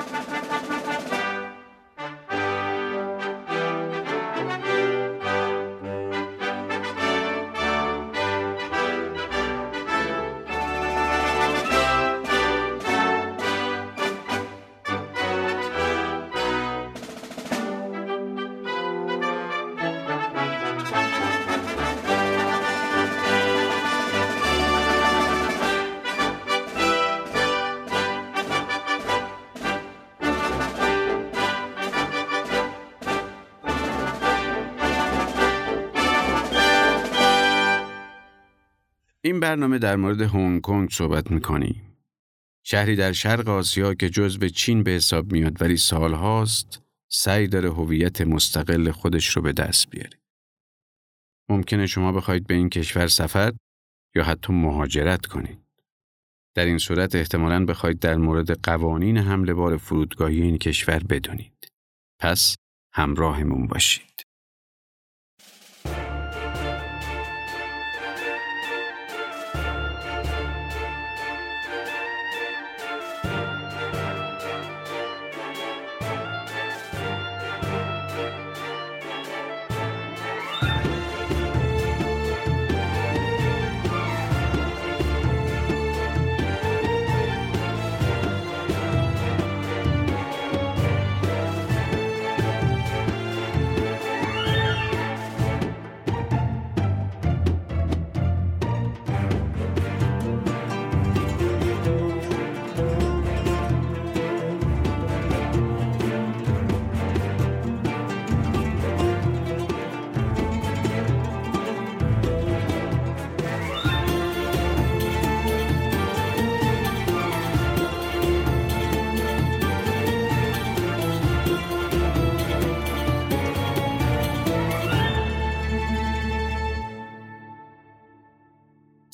Ha ha. این برنامه در مورد هنگ کنگ صحبت می‌کنیم. شهری در شرق آسیا که جزو چین به حساب میاد ولی سالهاست سعی داره هویت مستقل خودش رو به دست بیاره. ممکنه شما بخواید به این کشور سفر یا حتی مهاجرت کنید. در این صورت احتمالاً بخواید در مورد قوانین حمل بار فرودگاهی این کشور بدونید. پس همراهمون باشید.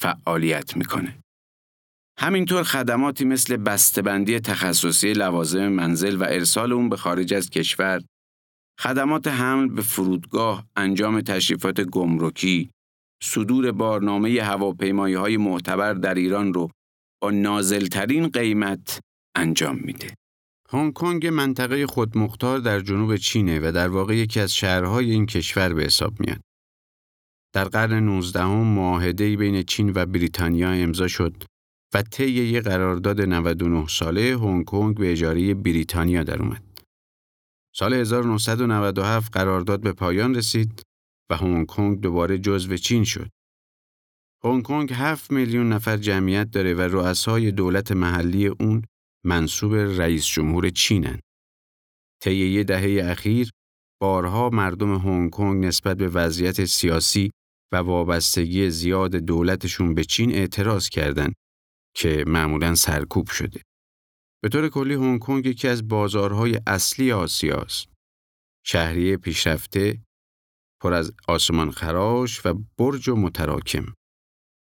فعالیت می‌کنه. همینطور خدماتی مثل بسته‌بندی تخصصی لوازم منزل و ارسال اون به خارج از کشور، خدمات حمل به فرودگاه، انجام تشریفات گمرکی، صدور بارنامه هواپیمایی های معتبر در ایران رو با نازلترین قیمت انجام میده. هنگ کنگ منطقه خودمختار در جنوب چینه و در واقع یکی از شهرهای این کشور به حساب میاد. در قرن 19 هم معاهده بین چین و بریتانیا امضا شد و طی یک قرارداد 99 ساله هنگ کنگ به اجاره بریتانیا در اومد. سال 1997 قرارداد به پایان رسید و هنگ کنگ دوباره جزو چین شد. هنگ کنگ 7 میلیون نفر جمعیت داره و رؤسای دولت محلی اون منصوب رئیس جمهور چینن. طی یه دهه اخیر بارها مردم هنگ کنگ نسبت به وضعیت سیاسی و وابستگی زیاد دولتشون به چین اعتراض کردند که معمولا سرکوب شده. به طور کلی هنگ کنگ یکی از بازارهای اصلی آسیاست. شهری پیشرفته پر از آسمان خراش و برج و متراکم.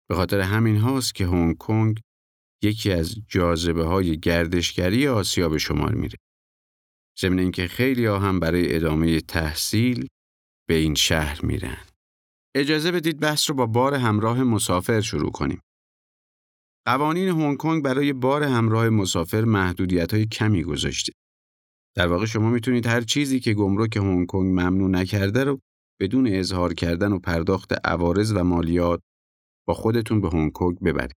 به خاطر همین هاست که هنگ کنگ یکی از جاذبه های گردشگری آسیا به شمار میره. ضمن اینکه خیلی ها هم برای ادامه تحصیل به این شهر میرن. اجازه بدید بحث رو با بار همراه مسافر شروع کنیم. قوانین هنگ کنگ برای بار همراه مسافر محدودیت های کمی گذاشته. در واقع شما می‌تونید هر چیزی که گمرک هنگ کنگ ممنوع نکرده رو بدون اظهار کردن و پرداخت عوارض و مالیات با خودتون به هنگ کنگ ببرید.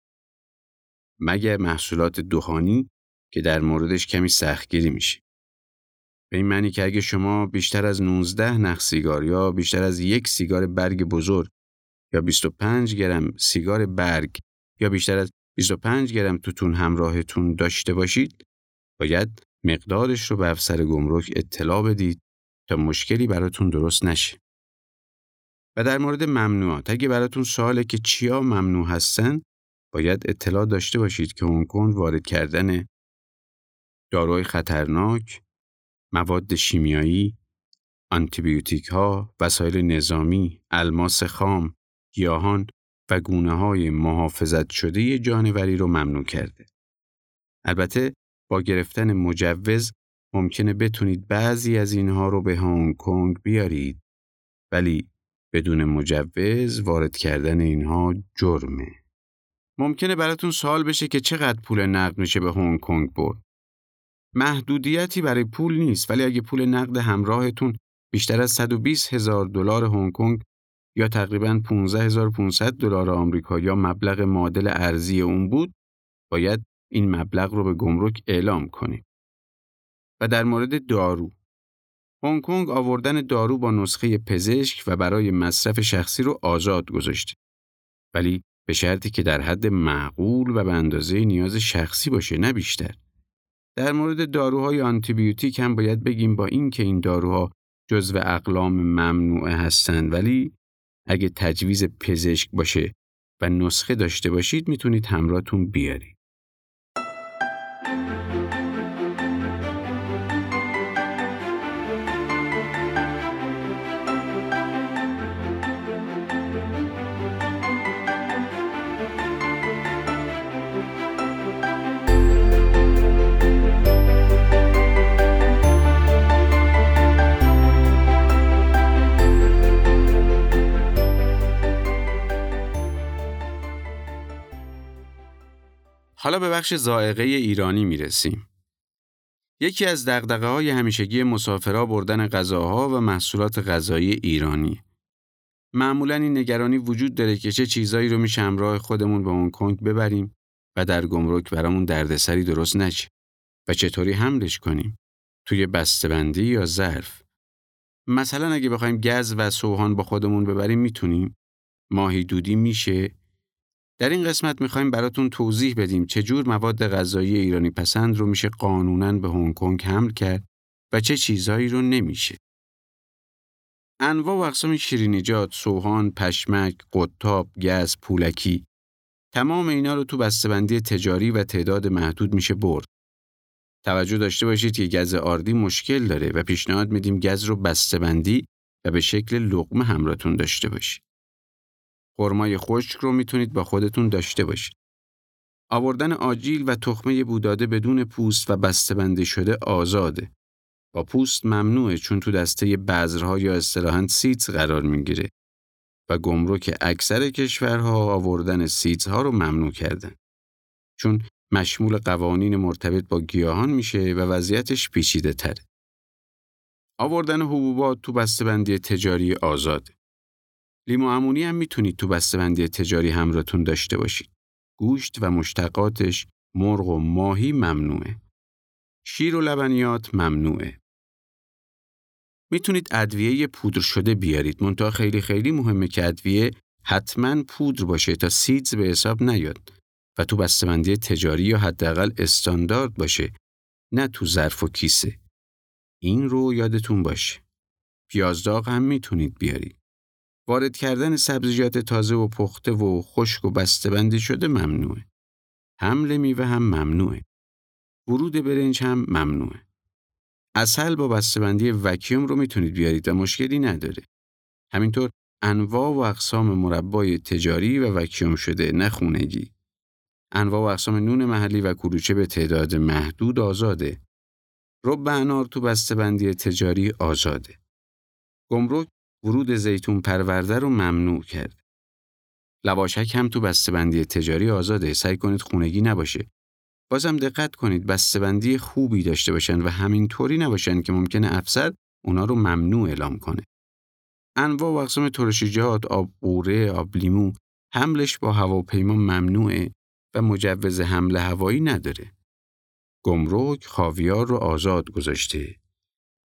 مگه محصولات دخانی که در موردش کمی سختگیری میشه. به این معنی که اگه شما بیشتر از 19 نخ سیگار یا بیشتر از یک سیگار برگ بزرگ یا 25 گرم سیگار برگ یا بیشتر از 25 گرم توتون همراهتون داشته باشید باید مقدارش رو به افسر گمرک اطلاع بدید تا مشکلی براتون درست نشه. و در مورد ممنوعات اگه براتون سواله که چیا ممنوع هستن باید اطلاع داشته باشید که هنگ وارد کردن داروهای خطرناک، مواد شیمیایی، آنتیبیوتیک ها، وسایل نظامی، الماس خام، گیاهان و گونه های محافظت شده جانوری رو ممنوع کرده. البته با گرفتن مجوز ممکنه بتونید بعضی از اینها رو به هنگ کنگ بیارید ولی بدون مجوز وارد کردن اینها جرمه. ممکنه براتون سوال بشه که چقدر پول نقد میشه به هنگ کنگ برد. محدودیتی برای پول نیست ولی اگه پول نقد همراهتون بیشتر از 120 هزار دلار هنگ کنگ یا تقریبا 15500 دلار آمریکا یا مبلغ معادل ارزی اون بود باید این مبلغ رو به گمرک اعلام کنید. و در مورد دارو هنگ کنگ آوردن دارو با نسخه پزشک و برای مصرف شخصی رو آزاد گذاشته. ولی به شرطی که در حد معقول و به اندازه نیاز شخصی باشه نه بیشتر. در مورد داروهای آنتیبیوتیک هم باید بگیم با اینکه این داروها جزو اقلام ممنوعه هستند ولی اگه تجویز پزشک باشه و نسخه داشته باشید می‌تونید همراهتون بیارید. حالا به بخش زائقه ایرانی می رسیم. یکی از دقدقه های همیشگی مسافرها بردن غذاها و محصولات غذایی ایرانی. معمولا این نگرانی وجود داره که چه چیزایی رو میشه همراه خودمون به هنگ کنگ ببریم و در گمرک برامون دردسری درست نشه و چطوری حملش کنیم توی بسته‌بندی یا ظرف مثلا اگه بخوایم گز و سوهان با خودمون ببریم می‌تونیم ماهی دودی میشه در این قسمت می‌خوایم براتون توضیح بدیم چجور مواد غذایی ایرانی پسند رو میشه قانونا به هنگ کنگ حمل کرد و چه چیزهایی رو نمیشه. انواع و اقسام شیرینیجات، سوهان، پشمک، قطاب، گز، پولکی تمام اینا رو تو بسته‌بندی تجاری و تعداد محدود میشه برد. توجه داشته باشید که گز آردی مشکل داره و پیشنهاد میدیم گز رو بسته‌بندی و به شکل لقمه همراهتون داشته باشید. خرمای خشک رو می‌تونید با خودتون داشته باشید. آوردن آجیل و تخمه بوداده بدون پوست و بسته شده آزاده. با پوست ممنوعه چون تو دسته بذرها یا اصطلاحاً سیتز قرار می‌گیره و گمرک اکثر کشورها آوردن سیتز ها رو ممنوع کردن. چون مشمول قوانین مرتبط با گیاهان میشه و وضعیتش پیچیده تره. آوردن حبوبات تو بسته‌بندی تجاری آزاده. لیمو امونی هم می‌تونید تو بسته‌بندی تجاری همراهتون داشته باشید. گوشت و مشتقاتش مرغ و ماهی ممنوعه. شیر و لبنیات ممنوعه. می‌تونید ادویه پودر شده بیارید. منتها خیلی خیلی مهمه که ادویه حتما پودر باشه تا سیدز به حساب نیاد و تو بسته‌بندی تجاری یا حداقل استاندارد باشه نه تو ظرف و کیسه. این رو یادتون باشه. پیازداغ هم می‌تونید بیارید. وارد کردن سبزیجات تازه و پخته و خشک و بسته‌بندی شده ممنوعه. حمل میوه هم ممنوعه. ورود برنج هم ممنوعه. اصل با بسته‌بندی وکیوم رو می‌تونید بیارید و مشکلی نداره. همینطور انواع و اقسام مربای تجاری و وکیوم شده نه. انواع و اقسام نون محلی و کلوچه به تعداد محدود آزاده. رب انار تو بسته‌بندی تجاری آزاده. گمرک ورود زیتون پرورده رو ممنوع کرد. لواشک هم تو بسته‌بندی تجاری آزاده سعی کنید خونگی نباشه. بازم دقت کنید بسته‌بندی خوبی داشته باشن و همینطوری نباشن که ممکنه افسر اونا رو ممنوع اعلام کنه. انواع و اقسام ترشیجات، آب قوره، آب لیمو حملش با هواپیما ممنوعه و مجوز حمل هوایی نداره. گمرک خاویار رو آزاد گذاشته.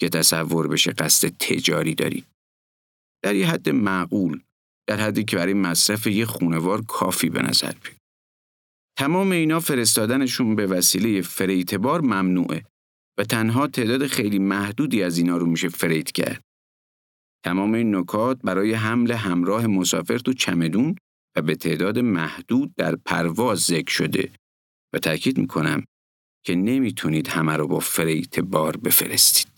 که تصور بشه قصد تجاری دارید. در یه حد معقول، در حدی که برای مصرف یه خونوار کافی به نظر بیاد. تمام اینا فرستادنشون به وسیله فریتبار ممنوعه و تنها تعداد خیلی محدودی از اینا رو میشه فریت کرد. تمام این نکات برای حمل همراه مسافر تو چمدون و به تعداد محدود در پرواز ذکر شده و تاکید می‌کنم که نمی‌تونید همه رو با فریت بار بفرستید.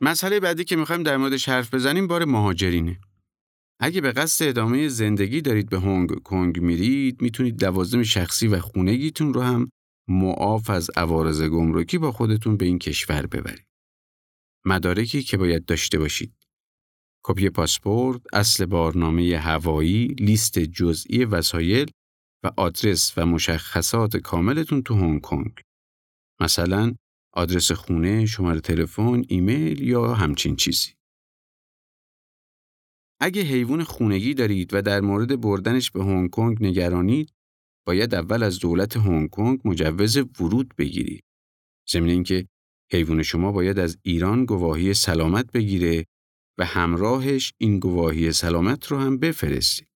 مسئله بعدی که می‌خوایم در موردش حرف بزنیم بار مهاجرینه. اگه به قصد ادامه زندگی دارید به هنگ کنگ میرید می‌تونید لوازم شخصی و خونگیتون رو هم معاف از عوارض گمرکی با خودتون به این کشور ببرید. مدارکی که باید داشته باشید. کپی پاسپورت، اصل بارنامه هوایی، لیست جزئی وسایل و آدرس و مشخصات کاملتون تو هنگ کنگ. مثلا آدرس خونه، شماره تلفن، ایمیل یا همچین چیزی. اگه حیوان خونگی دارید و در مورد بردنش به هنگ کنگ نگرانید، باید اول از دولت هنگ کنگ مجوز ورود بگیرید. ضمن اینکه حیوان شما باید از ایران گواهی سلامت بگیره و همراهش این گواهی سلامت رو هم بفرستید.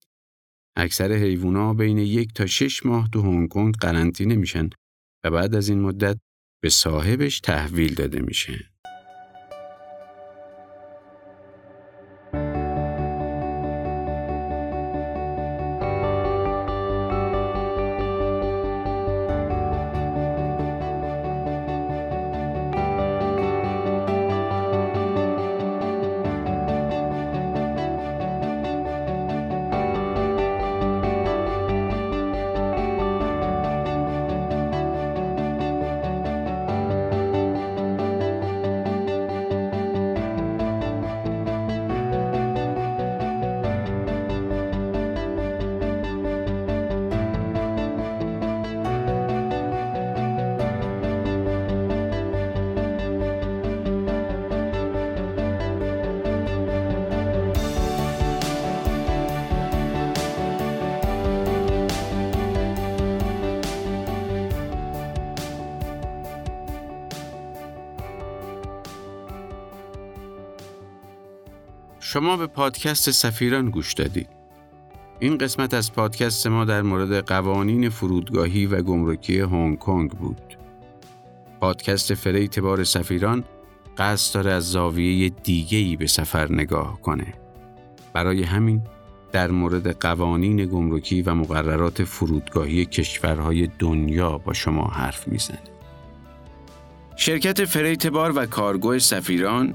اکثر حیوونا بین یک تا شش ماه تو هنگ کنگ قرنطینه میشن و بعد از این مدت به صاحبش تحویل داده میشه. شما به پادکست سفیران گوش دادید. این قسمت از پادکست ما در مورد قوانین فرودگاهی و گمرکی هنگ کنگ بود. پادکست فریت بار سفیران قصد داره از زاویه دیگه‌ای به سفر نگاه کنه. برای همین در مورد قوانین گمرکی و مقررات فرودگاهی کشورهای دنیا با شما حرف می‌زنه. شرکت فریت بار و کارگو سفیران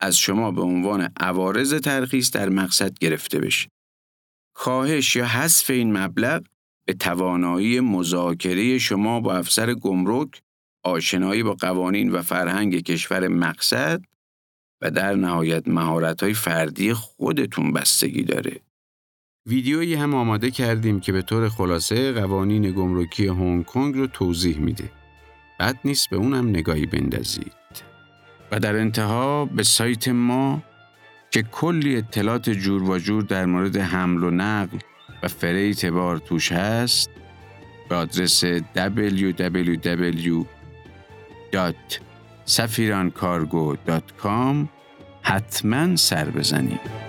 از شما به عنوان عوارض ترخیص در مقصد گرفته بشه. کاهش یا حذف این مبلغ به توانایی مذاکره شما با افسر گمرک، آشنایی با قوانین و فرهنگ کشور مقصد و در نهایت مهارت‌های فردی خودتون بستگی داره. ویدیویی هم آماده کردیم که به طور خلاصه قوانین گمرکی هنگ کنگ رو توضیح میده. بد نیست به اونم نگاهی بندازید. و در انتها به سایت ما که کلی اطلاعات جور و جور در مورد حمل و نقل و فریت بار توش هست به آدرس www.safirancargo.com حتما سر بزنید.